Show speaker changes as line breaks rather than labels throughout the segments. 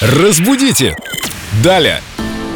Разбудите! Далее!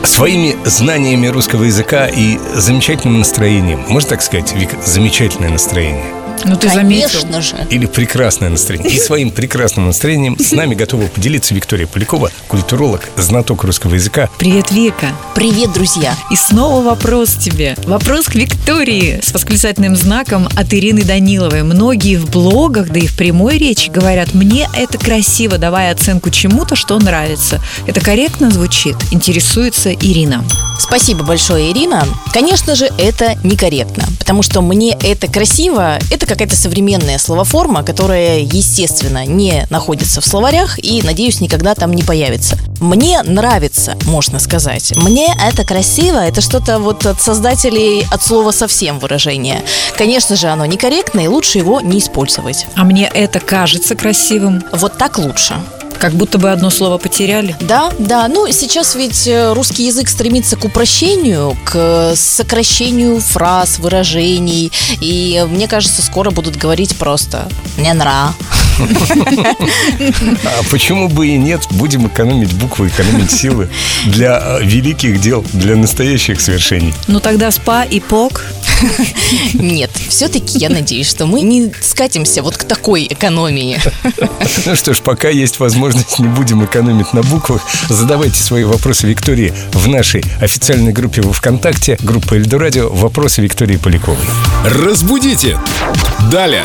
Своими знаниями русского языка и замечательным настроением, можно так сказать, Вик, замечательное настроение
Ну ты заметил.
Конечно же.
или прекрасное настроение. И своим прекрасным настроением с нами готова поделиться Виктория Полякова, культуролог, знаток русского языка.
Привет, Вика.
Привет, друзья.
И снова вопрос тебе. Вопрос к Виктории с восклицательным знаком от Ирины Даниловой. Многие в блогах, да и в прямой речи говорят, мне это красиво, давая оценку чему-то, что нравится. Это корректно звучит? Интересуется Ирина.
Спасибо большое, Ирина. Конечно же, это некорректно, потому что мне это красиво, это какая-то современная словоформа, которая, естественно, не находится в словарях и, надеюсь, никогда там не появится. Мне нравится, можно сказать. Мне это красиво, это что-то вот от создателей от слова совсем выражение. Конечно же, оно некорректно, и лучше его не использовать.
А мне это кажется красивым.
Вот так лучше.
Как будто бы одно слово потеряли.
Да, да. Ну, сейчас ведь э, русский язык стремится к упрощению, к сокращению фраз, выражений. И мне кажется, скоро будут говорить просто «не нра».
А почему бы и нет? Будем экономить буквы, экономить силы для э, великих дел, для настоящих свершений.
Ну тогда спа и пок.
Нет, все-таки я надеюсь, что мы не скатимся вот к такой экономии.
Ну что ж, пока есть возможность, не будем экономить на буквах. Задавайте свои вопросы Виктории в нашей официальной группе во ВКонтакте, группа Эльдорадио «Вопросы Виктории Поляковой».
Разбудите! Далее!